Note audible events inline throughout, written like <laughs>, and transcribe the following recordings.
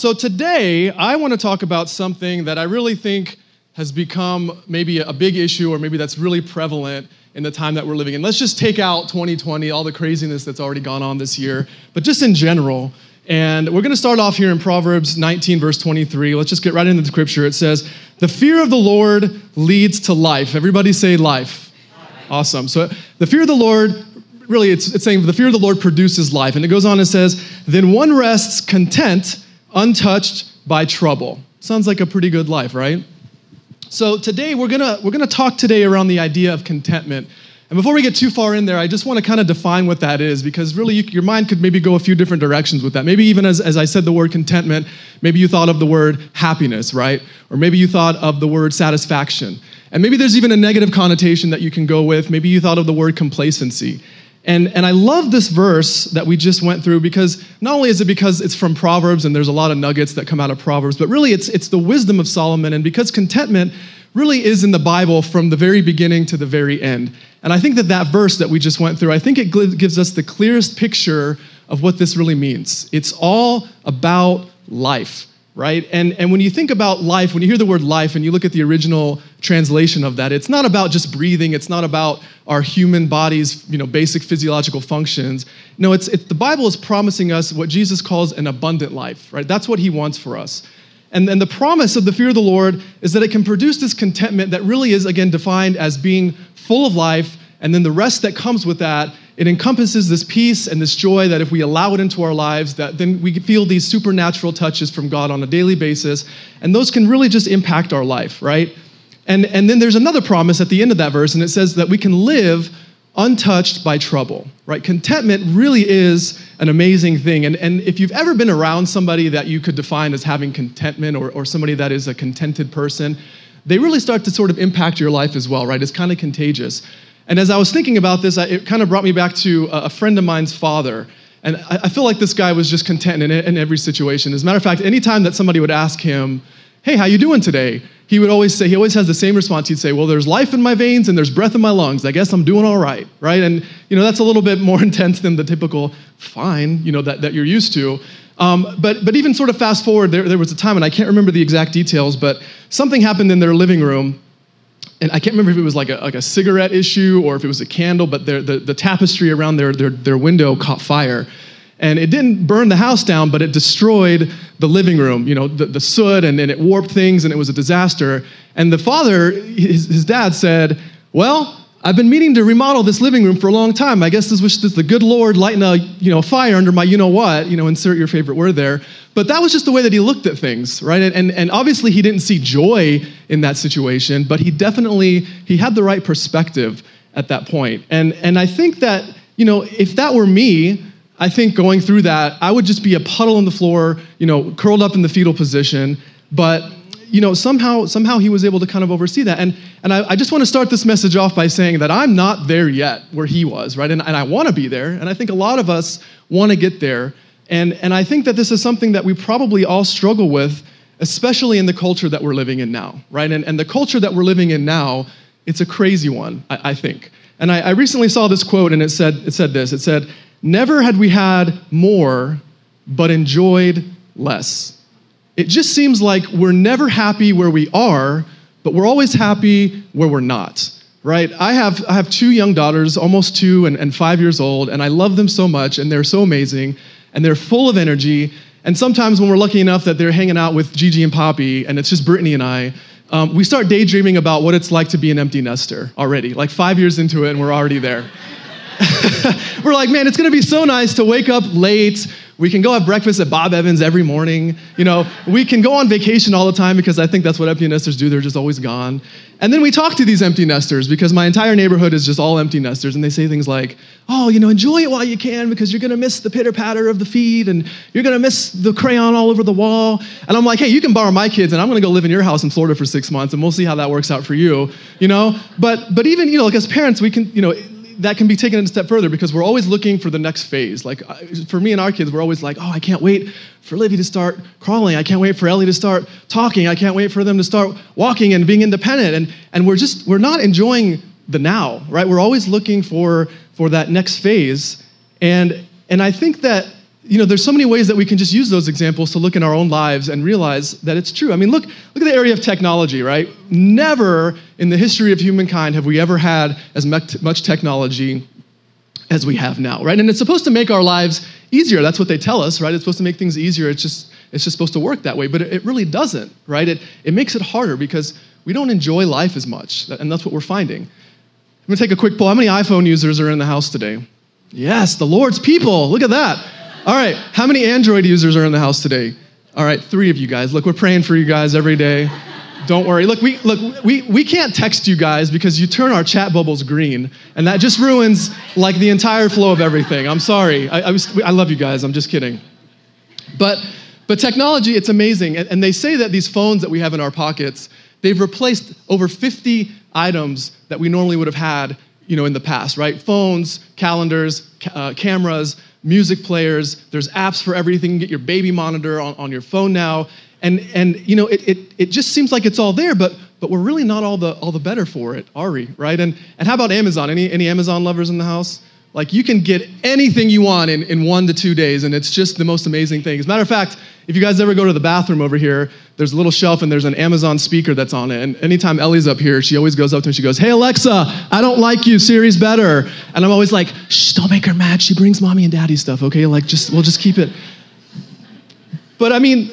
So today, I want to talk about something that I really think has become maybe a big issue or maybe that's really prevalent in the time that we're living in. Let's just take out 2020, all the craziness that's already gone on this year, but just in general. And we're going to start off here in Proverbs 19, verse 23. Let's just get right into the scripture. It says, The fear of the Lord leads to life. Everybody say life. Awesome. So the fear of the Lord, really, it's, it's saying the fear of the Lord produces life. And it goes on and says, Then one rests content, untouched by trouble. Sounds like a pretty good life, right? So today we're gonna we're gonna talk today around the idea of contentment. And before we get too far in there, I just want to kind of define what that is because really you, your mind could maybe go a few different directions with that. Maybe even as, as I said the word contentment, maybe you thought of the word happiness, right? Or maybe you thought of the word satisfaction. And maybe there's even a negative connotation that you can go with. Maybe you thought of the word complacency. And, and I love this verse that we just went through because not only is it because it's from Proverbs and there's a lot of nuggets that come out of Proverbs, but really it's, it's the wisdom of Solomon. And because contentment really is in the Bible from the very beginning to the very end. And I think that that verse that we just went through, I think it gives us the clearest picture of what this really means. It's all about life right? And, and when you think about life, when you hear the word life and you look at the original translation of that, it's not about just breathing, it's not about our human body's you know, basic physiological functions. No, it's, it's, the Bible is promising us what Jesus calls an abundant life, right? That's what he wants for us. And, and the promise of the fear of the Lord is that it can produce this contentment that really is, again, defined as being full of life, and then the rest that comes with that it encompasses this peace and this joy that if we allow it into our lives, that then we feel these supernatural touches from God on a daily basis, and those can really just impact our life, right? And, and then there's another promise at the end of that verse, and it says that we can live untouched by trouble, right? Contentment really is an amazing thing. And, and if you've ever been around somebody that you could define as having contentment or, or somebody that is a contented person, they really start to sort of impact your life as well, right? It's kind of contagious. And as I was thinking about this, it kind of brought me back to a friend of mine's father. And I feel like this guy was just content in, in every situation. As a matter of fact, anytime that somebody would ask him, hey, how you doing today? He would always say, he always has the same response. He'd say, well, there's life in my veins and there's breath in my lungs. I guess I'm doing all right, right? And, you know, that's a little bit more <laughs> intense than the typical fine, you know, that, that you're used to. Um, but, but even sort of fast forward, there, there was a time, and I can't remember the exact details, but something happened in their living room and I can't remember if it was like a, like a cigarette issue or if it was a candle, but the, the tapestry around their, their, their window caught fire. And it didn't burn the house down, but it destroyed the living room, you know, the, the soot, and, and it warped things, and it was a disaster. And the father, his, his dad said, Well, I've been meaning to remodel this living room for a long time. I guess this was the good Lord lighting a you know fire under my you know what. You know, insert your favorite word there. But that was just the way that he looked at things, right? And, and, and obviously he didn't see joy in that situation, but he definitely he had the right perspective at that point. And and I think that you know if that were me, I think going through that, I would just be a puddle on the floor, you know, curled up in the fetal position. But you know, somehow, somehow he was able to kind of oversee that. And, and I, I just want to start this message off by saying that I'm not there yet where he was, right? And, and I want to be there. And I think a lot of us want to get there. And, and I think that this is something that we probably all struggle with, especially in the culture that we're living in now, right? And, and the culture that we're living in now, it's a crazy one, I, I think. And I, I recently saw this quote, and it said, it said this it said, Never had we had more, but enjoyed less. It just seems like we're never happy where we are, but we're always happy where we're not, right? I have, I have two young daughters, almost two and, and five years old, and I love them so much, and they're so amazing, and they're full of energy. And sometimes when we're lucky enough that they're hanging out with Gigi and Poppy, and it's just Brittany and I, um, we start daydreaming about what it's like to be an empty nester already. Like five years into it, and we're already there. <laughs> we're like, man, it's gonna be so nice to wake up late we can go have breakfast at Bob Evans every morning. You know, we can go on vacation all the time because I think that's what empty nesters do. They're just always gone. And then we talk to these empty nesters because my entire neighborhood is just all empty nesters. And they say things like, oh, you know, enjoy it while you can because you're going to miss the pitter patter of the feed and you're going to miss the crayon all over the wall. And I'm like, hey, you can borrow my kids and I'm going to go live in your house in Florida for six months and we'll see how that works out for you. You know, but, but even, you know, like as parents, we can, you know, that can be taken a step further because we're always looking for the next phase. Like uh, for me and our kids, we're always like, oh, I can't wait for Livy to start crawling. I can't wait for Ellie to start talking. I can't wait for them to start walking and being independent. And, and we're just, we're not enjoying the now, right? We're always looking for, for that next phase. And, and I think that you know, there's so many ways that we can just use those examples to look in our own lives and realize that it's true. I mean, look, look at the area of technology, right? Never in the history of humankind have we ever had as much technology as we have now, right? And it's supposed to make our lives easier. That's what they tell us, right? It's supposed to make things easier. It's just it's just supposed to work that way, but it, really doesn't, right? It, it makes it harder because we don't enjoy life as much, and that's what we're finding. I'm gonna take a quick poll. How many iPhone users are in the house today? Yes, the Lord's people. Look at that. All right, how many Android users are in the house today? All right, three of you guys. Look, we're praying for you guys every day. Don't worry. Look, we look we, we can't text you guys because you turn our chat bubbles green, and that just ruins like the entire flow of everything. I'm sorry. I, I, was, I love you guys. I'm just kidding. But but technology, it's amazing. And, and they say that these phones that we have in our pockets, they've replaced over 50 items that we normally would have had you know, in the past, right? Phones, calendars, ca- uh, cameras, music players, there's apps for everything. You get your baby monitor on, on your phone now. And, and you know, it, it, it just seems like it's all there, but, but we're really not all the, all the better for it, are we, right? And, and how about Amazon? Any, any Amazon lovers in the house? Like you can get anything you want in, in one to two days, and it's just the most amazing thing. As a matter of fact, if you guys ever go to the bathroom over here, there's a little shelf and there's an Amazon speaker that's on it. And anytime Ellie's up here, she always goes up to me and she goes, Hey Alexa, I don't like you, Siri's better. And I'm always like, Shh, don't make her mad. She brings mommy and daddy stuff, okay? Like just we'll just keep it. But I mean,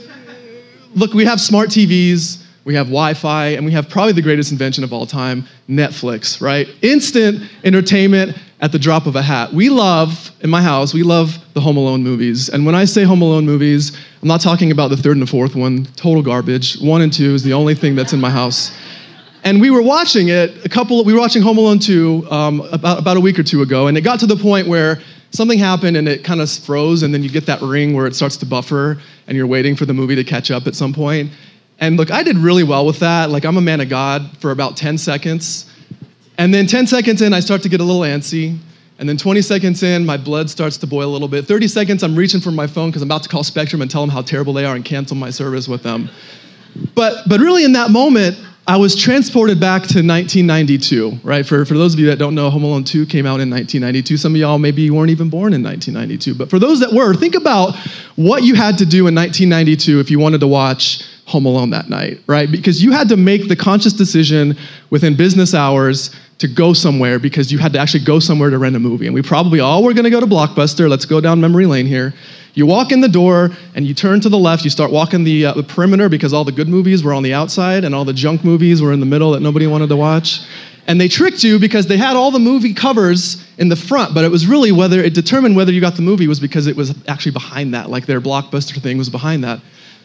look, we have smart TVs we have Wi Fi, and we have probably the greatest invention of all time Netflix, right? Instant entertainment at the drop of a hat. We love, in my house, we love the Home Alone movies. And when I say Home Alone movies, I'm not talking about the third and the fourth one, total garbage. One and two is the only thing that's in my house. And we were watching it, a couple, we were watching Home Alone 2 um, about, about a week or two ago, and it got to the point where something happened and it kind of froze, and then you get that ring where it starts to buffer, and you're waiting for the movie to catch up at some point. And look, I did really well with that. Like, I'm a man of God for about 10 seconds. And then 10 seconds in, I start to get a little antsy. And then 20 seconds in, my blood starts to boil a little bit. 30 seconds, I'm reaching for my phone because I'm about to call Spectrum and tell them how terrible they are and cancel my service with them. But, but really, in that moment, I was transported back to 1992, right? For, for those of you that don't know, Home Alone 2 came out in 1992. Some of y'all maybe weren't even born in 1992. But for those that were, think about what you had to do in 1992 if you wanted to watch Home Alone that night, right? Because you had to make the conscious decision within business hours to go somewhere because you had to actually go somewhere to rent a movie. And we probably all were gonna go to Blockbuster. Let's go down memory lane here. You walk in the door and you turn to the left. You start walking the, uh, the perimeter because all the good movies were on the outside and all the junk movies were in the middle that nobody wanted to watch. And they tricked you because they had all the movie covers in the front, but it was really whether it determined whether you got the movie was because it was actually behind that, like their blockbuster thing was behind that.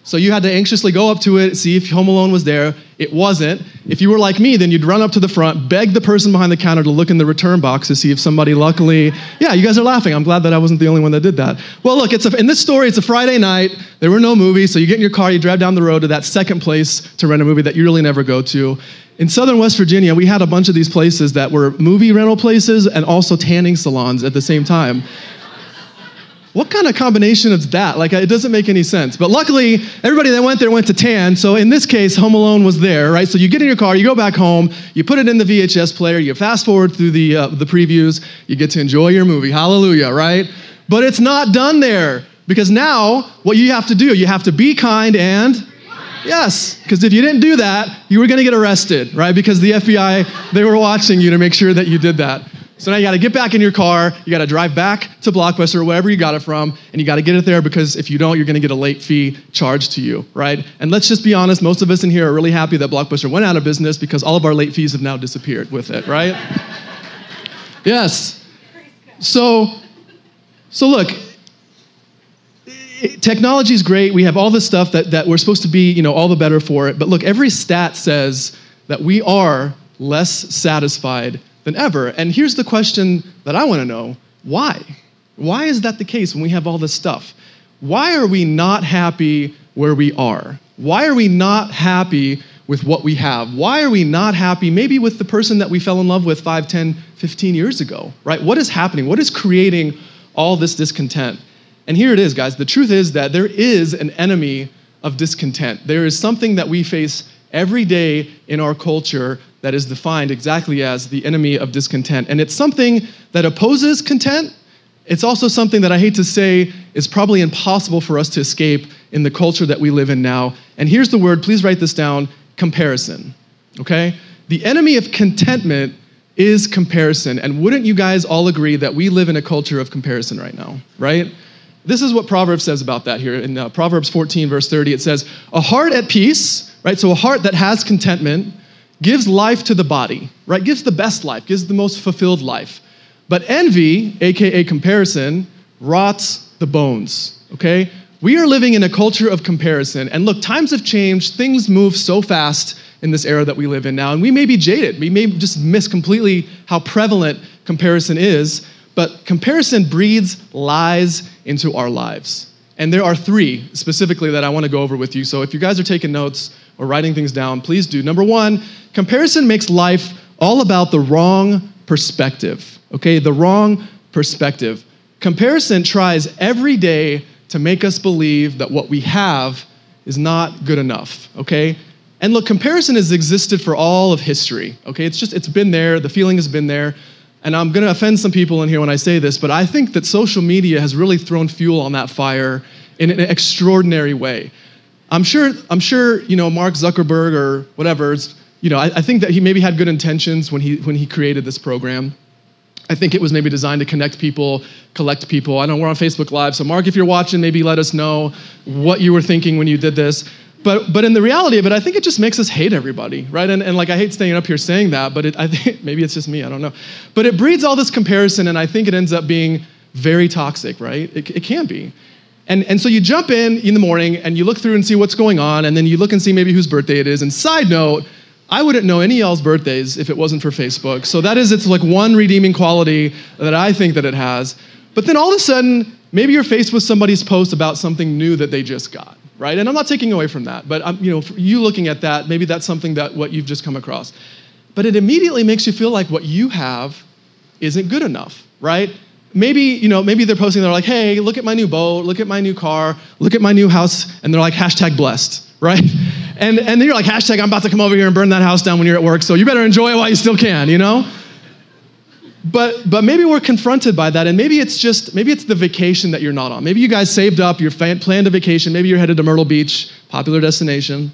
So you had to anxiously go up to it, see if Home Alone was there. It wasn't. If you were like me, then you'd run up to the front, beg the person behind the counter to look in the return box to see if somebody luckily, yeah, you guys are laughing. I'm glad that I wasn't the only one that did that. Well, look, it's a, in this story, it's a Friday night. There were no movies, so you get in your car, you drive down the road to that second place to rent a movie that you really never go to. In southern West Virginia, we had a bunch of these places that were movie rental places and also tanning salons at the same time what kind of combination is that? Like, it doesn't make any sense. But luckily, everybody that went there went to tan. So in this case, Home Alone was there, right? So you get in your car, you go back home, you put it in the VHS player, you fast forward through the, uh, the previews, you get to enjoy your movie. Hallelujah, right? But it's not done there because now what you have to do, you have to be kind and Yes, because if you didn't do that, you were going to get arrested, right? Because the FBI, they were watching you to make sure that you did that. So now you got to get back in your car, you got to drive back to Blockbuster or wherever you got it from, and you got to get it there because if you don't, you're going to get a late fee charged to you, right? And let's just be honest, most of us in here are really happy that Blockbuster went out of business because all of our late fees have now disappeared with it, right? <laughs> yes. So, so look, technology is great. We have all this stuff that, that we're supposed to be, you know, all the better for it. But look, every stat says that we are less satisfied than ever. And here's the question that I want to know why? Why is that the case when we have all this stuff? Why are we not happy where we are? Why are we not happy with what we have? Why are we not happy maybe with the person that we fell in love with 5, 10, 15 years ago, right? What is happening? What is creating all this discontent? And here it is, guys. The truth is that there is an enemy of discontent. There is something that we face every day in our culture that is defined exactly as the enemy of discontent. And it's something that opposes content, it's also something that I hate to say is probably impossible for us to escape in the culture that we live in now. And here's the word, please write this down comparison. Okay? The enemy of contentment is comparison. And wouldn't you guys all agree that we live in a culture of comparison right now, right? This is what Proverbs says about that here. In uh, Proverbs 14, verse 30, it says, A heart at peace, right? So a heart that has contentment gives life to the body, right? Gives the best life, gives the most fulfilled life. But envy, aka comparison, rots the bones, okay? We are living in a culture of comparison. And look, times have changed, things move so fast in this era that we live in now. And we may be jaded, we may just miss completely how prevalent comparison is. But comparison breeds lies into our lives. And there are three specifically that I want to go over with you. So if you guys are taking notes or writing things down, please do. Number one, comparison makes life all about the wrong perspective, okay? The wrong perspective. Comparison tries every day to make us believe that what we have is not good enough, okay? And look, comparison has existed for all of history, okay? It's just, it's been there, the feeling has been there. And I'm gonna offend some people in here when I say this, but I think that social media has really thrown fuel on that fire in an extraordinary way. I'm sure, I'm sure, you know, Mark Zuckerberg or whatever, you know, I, I think that he maybe had good intentions when he, when he created this program. I think it was maybe designed to connect people, collect people. I know we're on Facebook Live, so Mark, if you're watching, maybe let us know what you were thinking when you did this. But, but in the reality of it, I think it just makes us hate everybody, right? And, and like, I hate staying up here saying that, but it, I think <laughs> maybe it's just me, I don't know. But it breeds all this comparison, and I think it ends up being very toxic, right? It, it can be. And, and so you jump in in the morning and you look through and see what's going on, and then you look and see maybe whose birthday it is. And side note, I wouldn't know any y'all's birthdays if it wasn't for Facebook. So that is its like one redeeming quality that I think that it has. But then all of a sudden, maybe you're faced with somebody's post about something new that they just got right? And I'm not taking away from that, but I'm, you know, you looking at that, maybe that's something that what you've just come across. But it immediately makes you feel like what you have isn't good enough, right? Maybe, you know, maybe they're posting, they're like, hey, look at my new boat, look at my new car, look at my new house, and they're like, hashtag blessed, right? And, and then you're like, hashtag, I'm about to come over here and burn that house down when you're at work, so you better enjoy it while you still can, you know? But but maybe we're confronted by that and maybe it's just maybe it's the vacation that you're not on. Maybe you guys saved up you're planned a vacation maybe you're headed to myrtle beach popular destination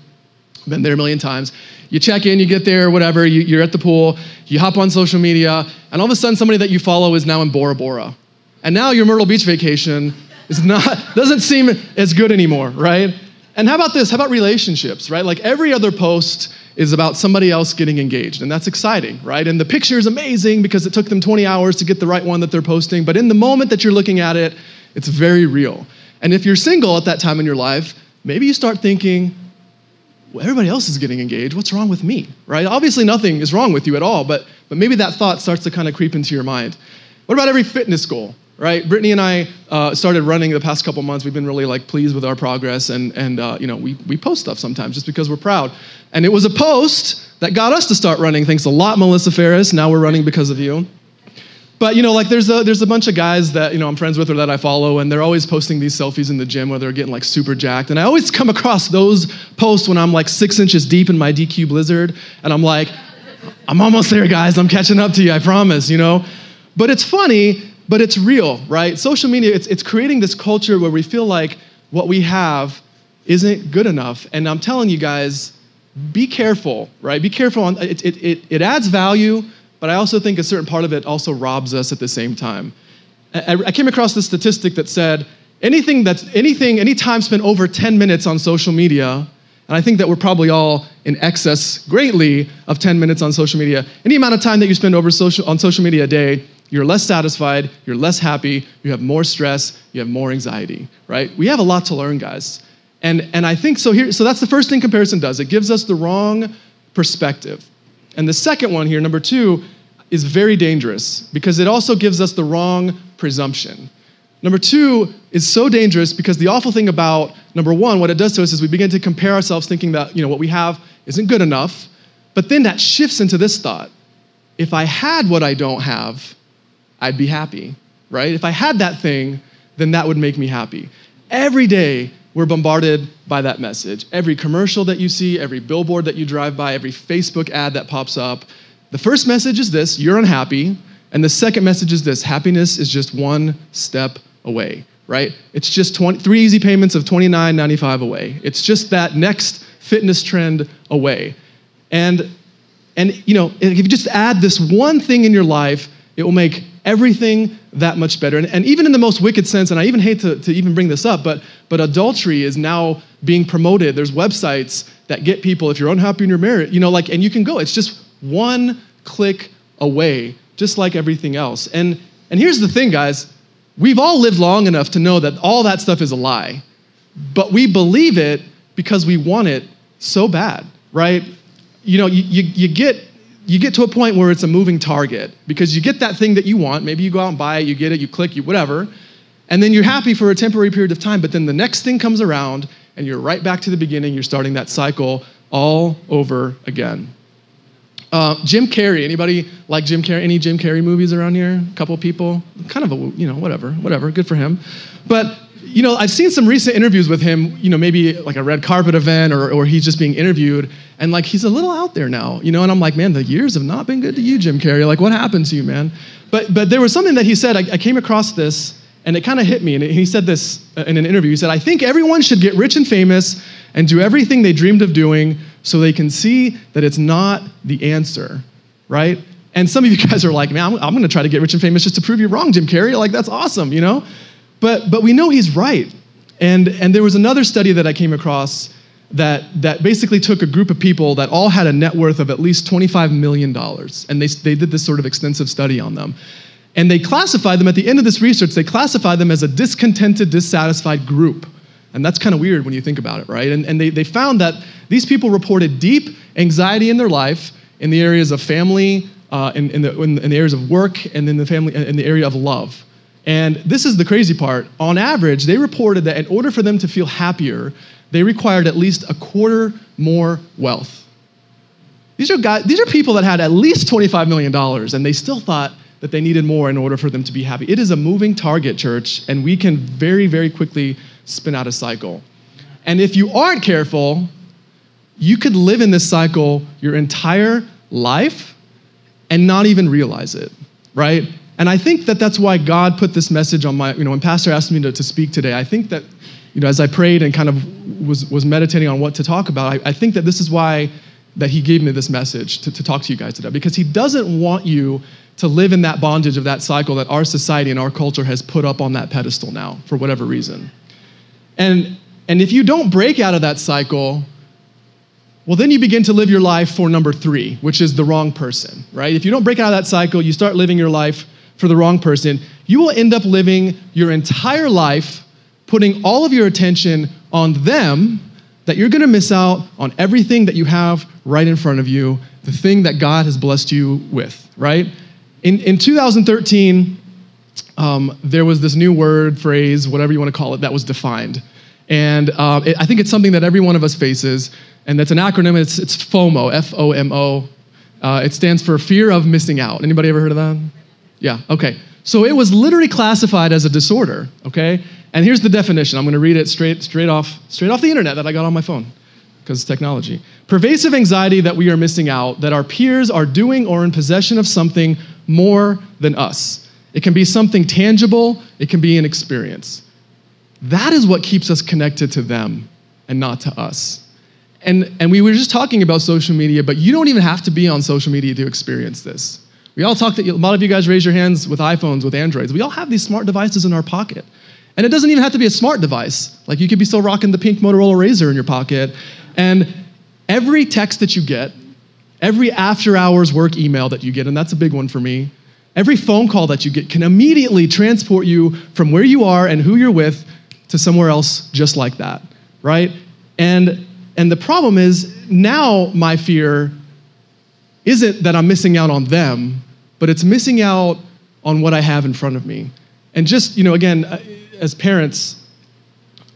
been there a million times. You check in you get there whatever you, are at the pool you hop on social media and all of a sudden somebody that you follow is now in bora bora. And now your myrtle beach vacation is not <laughs> doesn't seem as good anymore right and how about this how about relationships right like every other post is about somebody else getting engaged. And that's exciting, right? And the picture is amazing because it took them 20 hours to get the right one that they're posting. But in the moment that you're looking at it, it's very real. And if you're single at that time in your life, maybe you start thinking, well, everybody else is getting engaged. What's wrong with me, right? Obviously, nothing is wrong with you at all, but, but maybe that thought starts to kind of creep into your mind. What about every fitness goal? Right? Brittany and I uh, started running the past couple months. We've been really like pleased with our progress, and and uh, you know we we post stuff sometimes just because we're proud. And it was a post that got us to start running. Thanks a lot, Melissa Ferris. Now we're running because of you. But you know, like there's a there's a bunch of guys that you know I'm friends with or that I follow, and they're always posting these selfies in the gym where they're getting like super jacked. And I always come across those posts when I'm like six inches deep in my DQ Blizzard, and I'm like, I'm almost there, guys. I'm catching up to you. I promise. You know. But it's funny but it's real, right? Social media, it's, it's creating this culture where we feel like what we have isn't good enough. And I'm telling you guys, be careful, right? Be careful. On, it, it, it, it adds value, but I also think a certain part of it also robs us at the same time. I, I came across this statistic that said anything that's anything, any time spent over 10 minutes on social media, and I think that we're probably all in excess greatly of 10 minutes on social media. Any amount of time that you spend over social, on social media a day you're less satisfied, you're less happy, you have more stress, you have more anxiety, right? We have a lot to learn, guys. And, and I think so here, so that's the first thing comparison does. It gives us the wrong perspective. And the second one here, number two, is very dangerous because it also gives us the wrong presumption. Number two is so dangerous because the awful thing about number one, what it does to us is we begin to compare ourselves thinking that you know what we have isn't good enough. But then that shifts into this thought. If I had what I don't have, I'd be happy, right? If I had that thing, then that would make me happy. Every day, we're bombarded by that message. Every commercial that you see, every billboard that you drive by, every Facebook ad that pops up. The first message is this you're unhappy, And the second message is this happiness is just one step away, right? It's just 20, three easy payments of $29.95 away. It's just that next fitness trend away. And, and you know, if you just add this one thing in your life, it will make everything that much better. And, and even in the most wicked sense, and I even hate to, to even bring this up, but, but adultery is now being promoted. There's websites that get people, if you're unhappy in your marriage, you know, like, and you can go. It's just one click away, just like everything else. And, and here's the thing, guys we've all lived long enough to know that all that stuff is a lie, but we believe it because we want it so bad, right? You know, you, you, you get you get to a point where it's a moving target because you get that thing that you want. Maybe you go out and buy it, you get it, you click, you whatever, and then you're happy for a temporary period of time. But then the next thing comes around, and you're right back to the beginning. You're starting that cycle all over again. Uh, Jim Carrey. Anybody like Jim Carrey? Any Jim Carrey movies around here? A couple people. Kind of a you know whatever, whatever. Good for him. But you know, I've seen some recent interviews with him, you know, maybe like a red carpet event or, or he's just being interviewed, and like he's a little out there now, you know, and I'm like, man, the years have not been good to you, Jim Carrey. Like, what happened to you, man? But, but there was something that he said, I, I came across this, and it kind of hit me, and he said this uh, in an interview. He said, I think everyone should get rich and famous and do everything they dreamed of doing so they can see that it's not the answer, right? And some of you <laughs> guys are like, man, I'm, I'm gonna try to get rich and famous just to prove you wrong, Jim Carrey. Like, that's awesome, you know? But, but we know he's right. And, and there was another study that I came across that, that basically took a group of people that all had a net worth of at least $25 million. And they, they did this sort of extensive study on them. And they classified them, at the end of this research, they classified them as a discontented, dissatisfied group. And that's kind of weird when you think about it, right? And, and they, they found that these people reported deep anxiety in their life in the areas of family, uh, in, in, the, in, in the areas of work, and in the family, in the area of love. And this is the crazy part. On average, they reported that in order for them to feel happier, they required at least a quarter more wealth. These are, guys, these are people that had at least $25 million, and they still thought that they needed more in order for them to be happy. It is a moving target, church, and we can very, very quickly spin out a cycle. And if you aren't careful, you could live in this cycle your entire life and not even realize it, right? And I think that that's why God put this message on my, you know, when Pastor asked me to, to speak today, I think that, you know, as I prayed and kind of was, was meditating on what to talk about, I, I think that this is why that he gave me this message to, to talk to you guys today, because he doesn't want you to live in that bondage of that cycle that our society and our culture has put up on that pedestal now for whatever reason. And, and if you don't break out of that cycle, well, then you begin to live your life for number three, which is the wrong person, right? If you don't break out of that cycle, you start living your life for the wrong person, you will end up living your entire life putting all of your attention on them that you're going to miss out on everything that you have right in front of you, the thing that God has blessed you with, right? In, in 2013, um, there was this new word, phrase, whatever you want to call it, that was defined. And uh, it, I think it's something that every one of us faces, and that's an acronym. It's, it's FOMO, F O M O. Uh, it stands for fear of missing out. Anybody ever heard of that? Yeah, okay. So it was literally classified as a disorder, okay? And here's the definition. I'm going to read it straight, straight, off, straight off the internet that I got on my phone because it's technology. Pervasive anxiety that we are missing out, that our peers are doing or in possession of something more than us. It can be something tangible, it can be an experience. That is what keeps us connected to them and not to us. And, and we were just talking about social media, but you don't even have to be on social media to experience this. We all talk, to, a lot of you guys raise your hands with iPhones, with Androids. We all have these smart devices in our pocket. And it doesn't even have to be a smart device. Like you could be still rocking the pink Motorola Razr in your pocket. And every text that you get, every after hours work email that you get, and that's a big one for me, every phone call that you get can immediately transport you from where you are and who you're with to somewhere else just like that, right? And and the problem is now my fear isn't that I'm missing out on them, but it's missing out on what I have in front of me. And just, you know, again, as parents,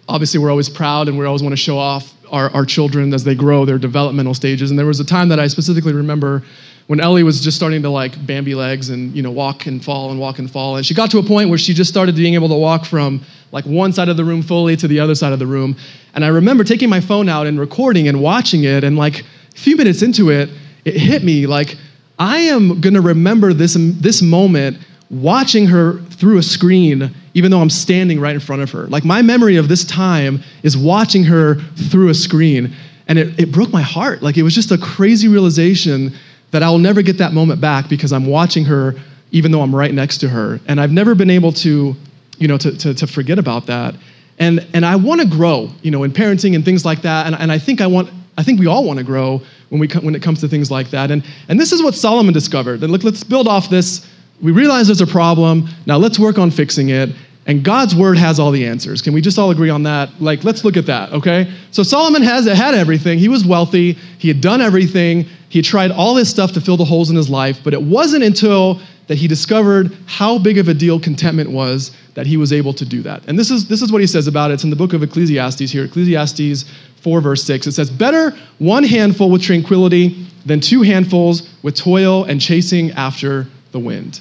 obviously we're always proud and we always want to show off our, our children as they grow, their developmental stages. And there was a time that I specifically remember when Ellie was just starting to like Bambi legs and, you know, walk and fall and walk and fall. And she got to a point where she just started being able to walk from like one side of the room fully to the other side of the room. And I remember taking my phone out and recording and watching it. And like a few minutes into it, it hit me like, I am going to remember this, this moment watching her through a screen, even though I'm standing right in front of her. Like my memory of this time is watching her through a screen. And it, it broke my heart. Like it was just a crazy realization that I'll never get that moment back because I'm watching her even though I'm right next to her. And I've never been able to, you know, to, to, to forget about that. And, and I want to grow, you know, in parenting and things like that. And, and I think I want, I think we all want to grow when, we, when it comes to things like that. And, and this is what Solomon discovered. And look, let's build off this. We realize there's a problem. Now let's work on fixing it. And God's word has all the answers. Can we just all agree on that? Like, let's look at that, okay? So Solomon has had everything. He was wealthy. He had done everything. He tried all this stuff to fill the holes in his life. But it wasn't until that he discovered how big of a deal contentment was that he was able to do that. And this is, this is what he says about it. It's in the book of Ecclesiastes here, Ecclesiastes 4, verse 6. It says, Better one handful with tranquility than two handfuls with toil and chasing after the wind.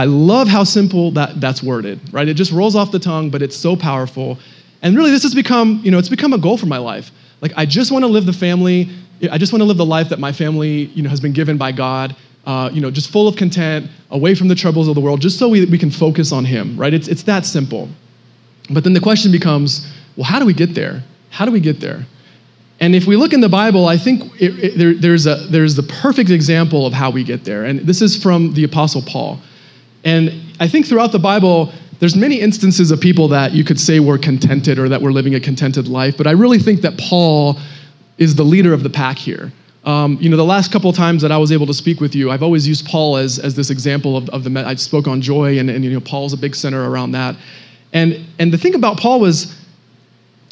I love how simple that, that's worded, right? It just rolls off the tongue, but it's so powerful. And really, this has become, you know, it's become a goal for my life. Like, I just want to live the family, I just want to live the life that my family, you know, has been given by God. Uh, you know, just full of content, away from the troubles of the world, just so we, we can focus on Him, right? It's, it's that simple. But then the question becomes, well, how do we get there? How do we get there? And if we look in the Bible, I think it, it, there, there's, a, there's the perfect example of how we get there. And this is from the Apostle Paul. And I think throughout the Bible, there's many instances of people that you could say were contented or that were living a contented life, but I really think that Paul is the leader of the pack here. Um, you know, the last couple times that I was able to speak with you, I've always used Paul as, as this example of, of the, I spoke on joy, and, and, you know, Paul's a big center around that. And, and the thing about Paul was,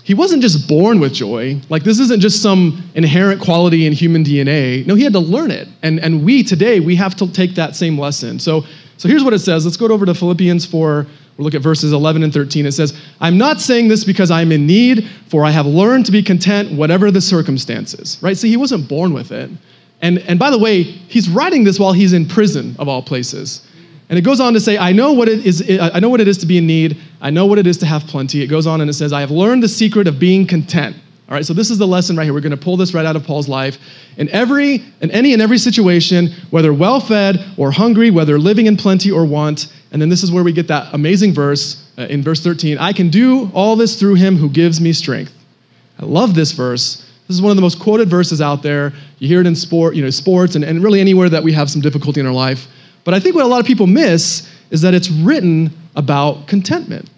he wasn't just born with joy. Like, this isn't just some inherent quality in human DNA. No, he had to learn it. And, and we today, we have to take that same lesson. So, so here's what it says. Let's go over to Philippians 4. We'll look at verses 11 and 13. It says, I'm not saying this because I'm in need, for I have learned to be content whatever the circumstances. Right? See, he wasn't born with it. And, and by the way, he's writing this while he's in prison, of all places. And it goes on to say, I know what it is, I know what it is to be in need. I know what it is to have plenty. It goes on and it says, I have learned the secret of being content. All right, so this is the lesson right here. We're going to pull this right out of Paul's life. In every, in any and every situation, whether well fed or hungry, whether living in plenty or want, and then this is where we get that amazing verse uh, in verse 13 I can do all this through him who gives me strength. I love this verse. This is one of the most quoted verses out there. You hear it in sport, you know, sports and, and really anywhere that we have some difficulty in our life. But I think what a lot of people miss is that it's written about contentment.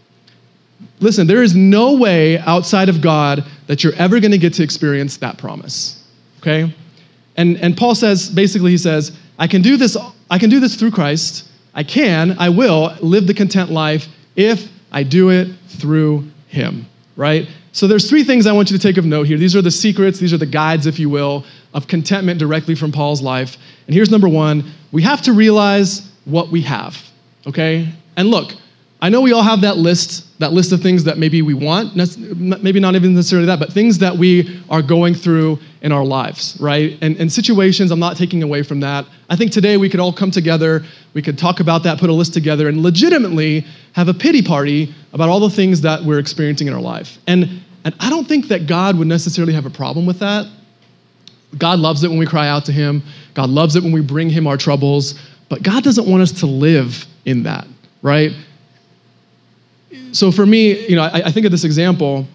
Listen, there is no way outside of God that you're ever going to get to experience that promise. Okay? And, and Paul says, basically, he says, I can do this, I can do this through Christ. I can, I will live the content life if I do it through him. Right? So there's three things I want you to take of note here. These are the secrets, these are the guides, if you will, of contentment directly from Paul's life. And here's number one we have to realize what we have. Okay? And look, I know we all have that list, that list of things that maybe we want, maybe not even necessarily that, but things that we are going through in our lives, right? And, and situations, I'm not taking away from that. I think today we could all come together, we could talk about that, put a list together, and legitimately have a pity party about all the things that we're experiencing in our life. And, and I don't think that God would necessarily have a problem with that. God loves it when we cry out to Him, God loves it when we bring Him our troubles, but God doesn't want us to live in that, right? So for me, you know, I, I, think of this example,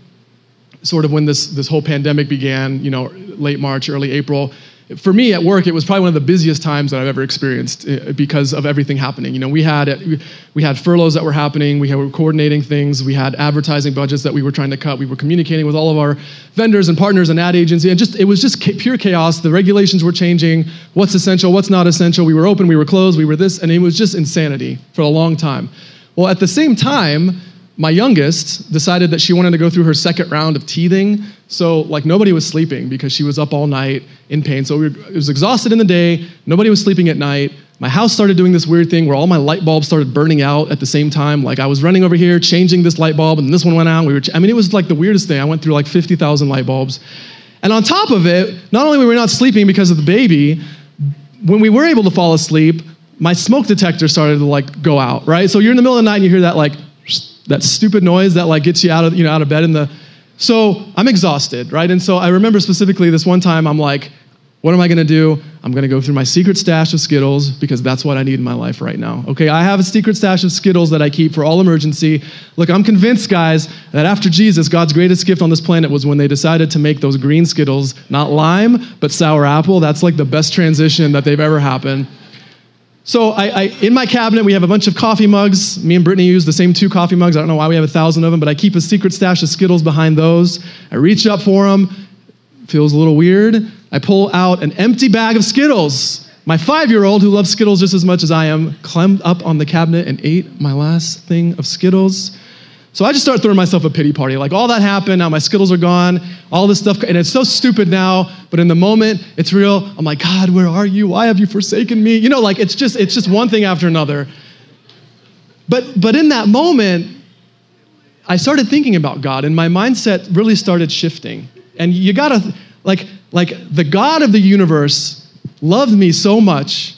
sort of when this this whole pandemic began, you know, late March, early April. For me at work, it was probably one of the busiest times that I've ever experienced eh, because of everything happening. You know, we had we had furloughs that were happening, we were coordinating things, we had advertising budgets that we were trying to cut, we were communicating with all of our vendors and partners and ad agency, and just it was just pure chaos. The regulations were changing, what's essential, what's not essential. We were open, we were closed, we were this, and it was just insanity for a long time. Well, at the same time, my youngest decided that she wanted to go through her second round of teething. So, like, nobody was sleeping because she was up all night in pain. So, we were, it was exhausted in the day. Nobody was sleeping at night. My house started doing this weird thing where all my light bulbs started burning out at the same time. Like, I was running over here, changing this light bulb, and this one went out. We were, ch- I mean, it was like the weirdest thing. I went through like 50,000 light bulbs. And on top of it, not only were we not sleeping because of the baby, when we were able to fall asleep, my smoke detector started to like go out, right? So you're in the middle of the night and you hear that like that stupid noise that like gets you out of you know out of bed in the so i'm exhausted right and so i remember specifically this one time i'm like What am I gonna do? I'm gonna go through my secret stash of Skittles because that's what I need in my life right now. Okay, I have a secret stash of Skittles that I keep for all emergency. Look, I'm convinced, guys, that after Jesus, God's greatest gift on this planet was when they decided to make those green Skittles, not lime, but sour apple. That's like the best transition that they've ever happened. So I, I, in my cabinet, we have a bunch of coffee mugs. Me and Brittany use the same two coffee mugs. I don't know why we have a thousand of them, but I keep a secret stash of Skittles behind those. I reach up for them. Feels a little weird. I pull out an empty bag of Skittles. My five-year-old, who loves Skittles just as much as I am, climbed up on the cabinet and ate my last thing of Skittles. So I just start throwing myself a pity party. Like all that happened, now my Skittles are gone, all this stuff, and it's so stupid now, but in the moment, it's real. I'm like, God, where are you? Why have you forsaken me? You know, like it's just, it's just one thing after another. But but in that moment, I started thinking about God, and my mindset really started shifting. And you gotta, like, like the God of the universe loved me so much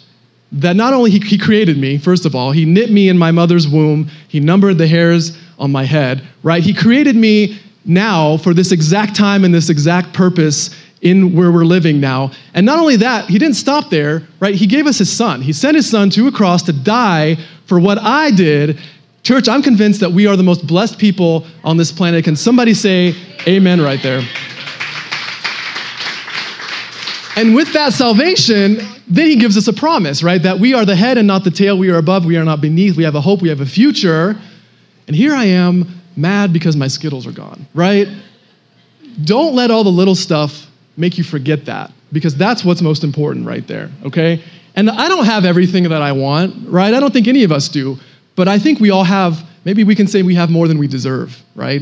that not only he, he created me, first of all, he knit me in my mother's womb, he numbered the hairs on my head, right? He created me now for this exact time and this exact purpose in where we're living now. And not only that, he didn't stop there, right? He gave us his son. He sent his son to a cross to die for what I did. Church, I'm convinced that we are the most blessed people on this planet. Can somebody say amen right there? And with that salvation, then he gives us a promise, right? That we are the head and not the tail. We are above, we are not beneath. We have a hope, we have a future. And here I am, mad because my Skittles are gone, right? Don't let all the little stuff make you forget that, because that's what's most important right there, okay? And I don't have everything that I want, right? I don't think any of us do, but I think we all have, maybe we can say we have more than we deserve, right?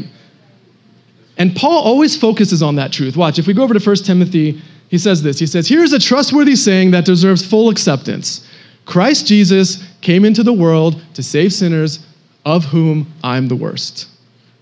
And Paul always focuses on that truth. Watch, if we go over to 1 Timothy, he says this He says, Here's a trustworthy saying that deserves full acceptance Christ Jesus came into the world to save sinners of whom I'm the worst.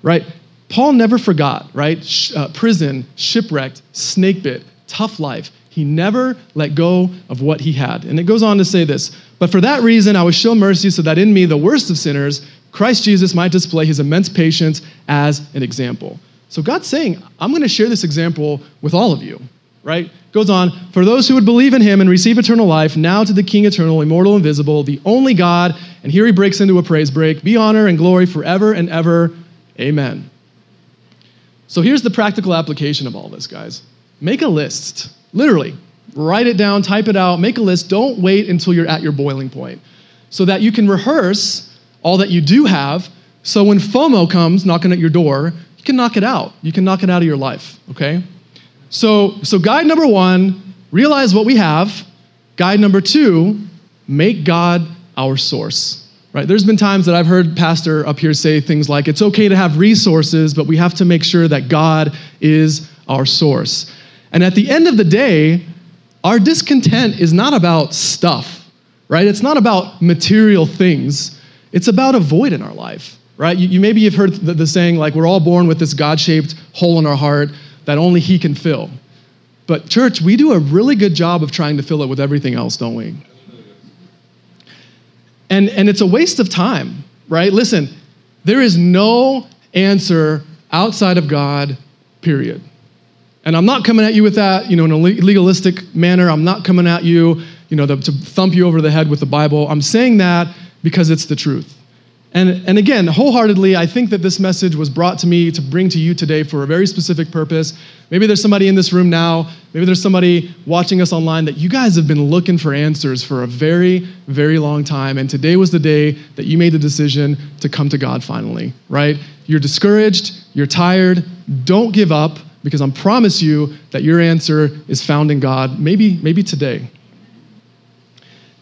Right? Paul never forgot, right? Sh- uh, prison, shipwrecked, snake bit, tough life. He never let go of what he had. And it goes on to say this But for that reason, I will show mercy so that in me, the worst of sinners, Christ Jesus might display his immense patience as an example. So God's saying, I'm going to share this example with all of you, right? Goes on, for those who would believe in him and receive eternal life, now to the King eternal, immortal, invisible, the only God and here he breaks into a praise break be honor and glory forever and ever. Amen. So here's the practical application of all this, guys. Make a list, literally. Write it down, type it out, make a list. Don't wait until you're at your boiling point so that you can rehearse all that you do have. So when FOMO comes knocking at your door, you can knock it out. You can knock it out of your life, okay? So, so guide number one, realize what we have. Guide number two, make God our source. Right? There's been times that I've heard pastor up here say things like it's okay to have resources, but we have to make sure that God is our source. And at the end of the day, our discontent is not about stuff, right? It's not about material things. It's about a void in our life, right? You, you maybe you've heard the, the saying like we're all born with this God-shaped hole in our heart that only he can fill. But church, we do a really good job of trying to fill it with everything else, don't we? And, and it's a waste of time, right? Listen, there is no answer outside of God, period. And I'm not coming at you with that, you know, in a legalistic manner. I'm not coming at you, you know, to, to thump you over the head with the Bible. I'm saying that because it's the truth. And, and again, wholeheartedly, I think that this message was brought to me to bring to you today for a very specific purpose. Maybe there's somebody in this room now, maybe there's somebody watching us online that you guys have been looking for answers for a very, very long time. And today was the day that you made the decision to come to God finally, right? You're discouraged, you're tired. Don't give up because I promise you that your answer is found in God, maybe, maybe today.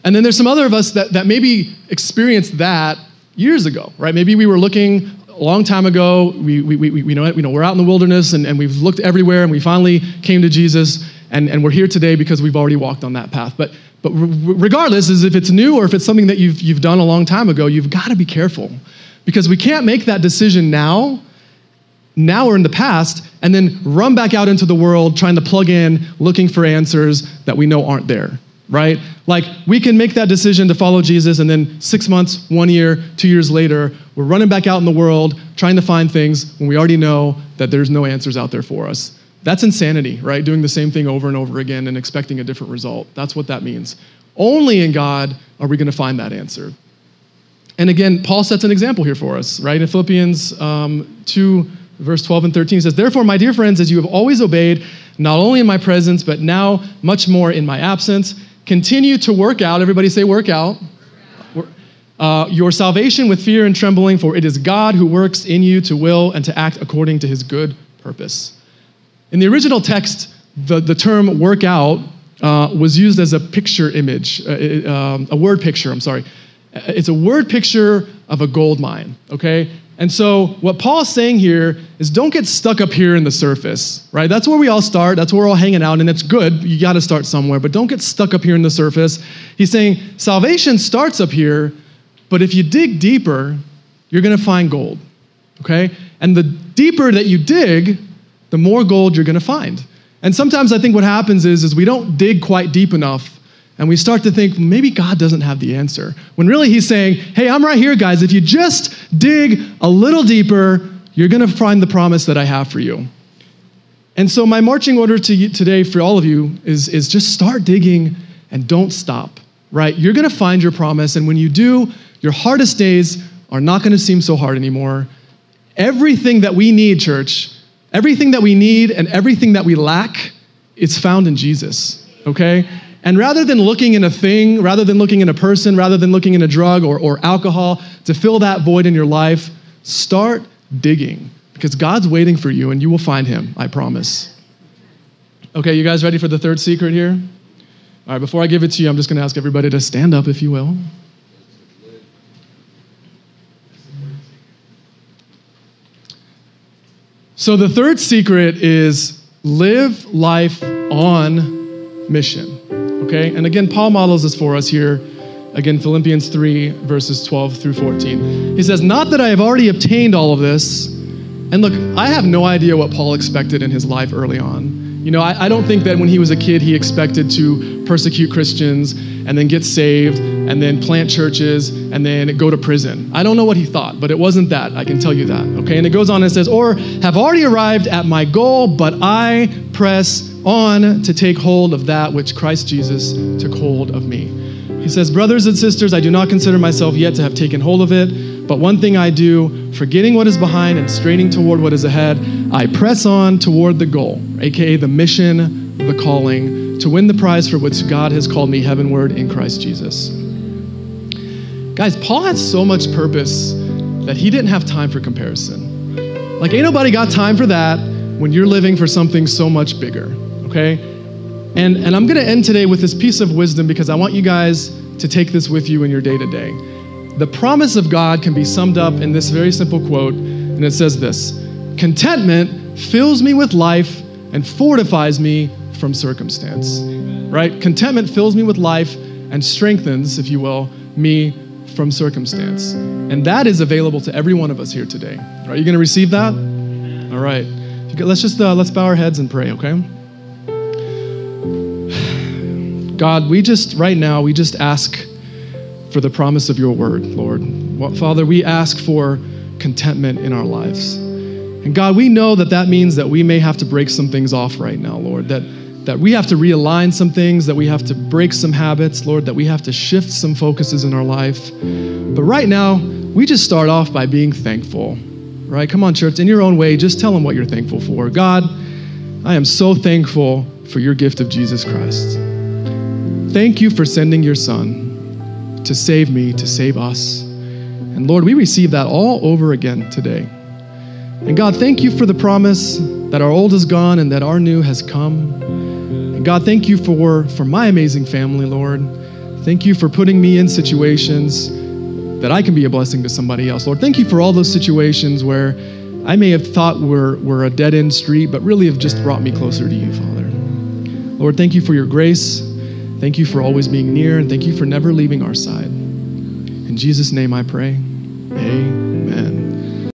And then there's some other of us that, that maybe experienced that years ago, right? Maybe we were looking a long time ago. We, we, we, we know, you know, we're out in the wilderness and, and we've looked everywhere and we finally came to Jesus and, and we're here today because we've already walked on that path. But, but regardless, as if it's new or if it's something that you've, you've done a long time ago, you've got to be careful because we can't make that decision now, now or in the past, and then run back out into the world trying to plug in, looking for answers that we know aren't there right? Like we can make that decision to follow Jesus, and then six months, one year, two years later, we're running back out in the world trying to find things when we already know that there's no answers out there for us. That's insanity, right? Doing the same thing over and over again and expecting a different result. That's what that means. Only in God are we going to find that answer. And again, Paul sets an example here for us, right? In Philippians um, 2, verse 12 and 13, he says, Therefore, my dear friends, as you have always obeyed, not only in my presence, but now much more in my absence, continue to work out. Everybody say, work out. Uh, your salvation with fear and trembling, for it is God who works in you to will and to act according to his good purpose. In the original text, the, the term work out uh, was used as a picture image, uh, um, a word picture, I'm sorry. It's a word picture of a gold mine, okay? And so what Paul's saying here is don't get stuck up here in the surface, right? That's where we all start. That's where we're all hanging out, and it's good. You got to start somewhere, but don't get stuck up here in the surface. He's saying salvation starts up here, but if you dig deeper, you're going to find gold, okay? And the deeper that you dig, the more gold you're going to find. And sometimes I think what happens is, is we don't dig quite deep enough and we start to think maybe God doesn't have the answer. When really he's saying, hey, I'm right here, guys. If you just dig a little deeper, you're going to find the promise that I have for you. And so, my marching order to you today for all of you is, is just start digging and don't stop, right? You're going to find your promise. And when you do, your hardest days are not going to seem so hard anymore. Everything that we need, church, everything that we need and everything that we lack, it's found in Jesus, okay? And rather than looking in a thing, rather than looking in a person, rather than looking in a drug or, or alcohol to fill that void in your life, start digging because God's waiting for you and you will find him, I promise. Okay, you guys ready for the third secret here? All right, before I give it to you, I'm just going to ask everybody to stand up, if you will. So, the third secret is live life on mission. Okay? And again, Paul models this for us here. Again, Philippians 3, verses 12 through 14. He says, Not that I have already obtained all of this. And look, I have no idea what Paul expected in his life early on. You know, I, I, don't think that when he was a kid, he expected to persecute Christians and then get saved and then plant churches and then go to prison. I don't know what he thought, but it wasn't that. I can tell you that. Okay. And it goes on and says, Or have already arrived at my goal, but I press on to take hold of that which Christ Jesus took hold of me. He says, Brothers and sisters, I do not consider myself yet to have taken hold of it, but one thing I do, forgetting what is behind and straining toward what is ahead, I press on toward the goal, aka the mission, the calling, to win the prize for which God has called me heavenward in Christ Jesus. Guys, Paul had so much purpose that he didn't have time for comparison. Like, ain't nobody got time for that when you're living for something so much bigger okay? And, and I'm going to end today with this piece of wisdom because I want you guys to take this with you in your day to day. The promise of God can be summed up in this very simple quote, and it says this Contentment fills me with life and fortifies me from circumstance. Right? Contentment fills me with life and strengthens, if you will, me from circumstance. And that is available to every one of us here today. Are you going to receive that? All right. Let's just uh, let's bow our heads and pray, okay? God, we just, right now, we just ask for the promise of your word, Lord. Father, we ask for contentment in our lives. And God, we know that that means that we may have to break some things off right now, Lord, that, that we have to realign some things, that we have to break some habits, Lord, that we have to shift some focuses in our life. But right now, we just start off by being thankful, right? Come on, church, in your own way, just tell them what you're thankful for. God, I am so thankful for your gift of Jesus Christ. Thank you for sending your son to save me, to save us. And Lord, we receive that all over again today. And God, thank you for the promise that our old is gone and that our new has come. And God, thank you for, for my amazing family, Lord. Thank you for putting me in situations that I can be a blessing to somebody else. Lord, thank you for all those situations where I may have thought we're, we're a dead end street, but really have just brought me closer to you, Father. Lord, thank you for your grace. Thank you for always being near, and thank you for never leaving our side. In Jesus' name I pray. Amen.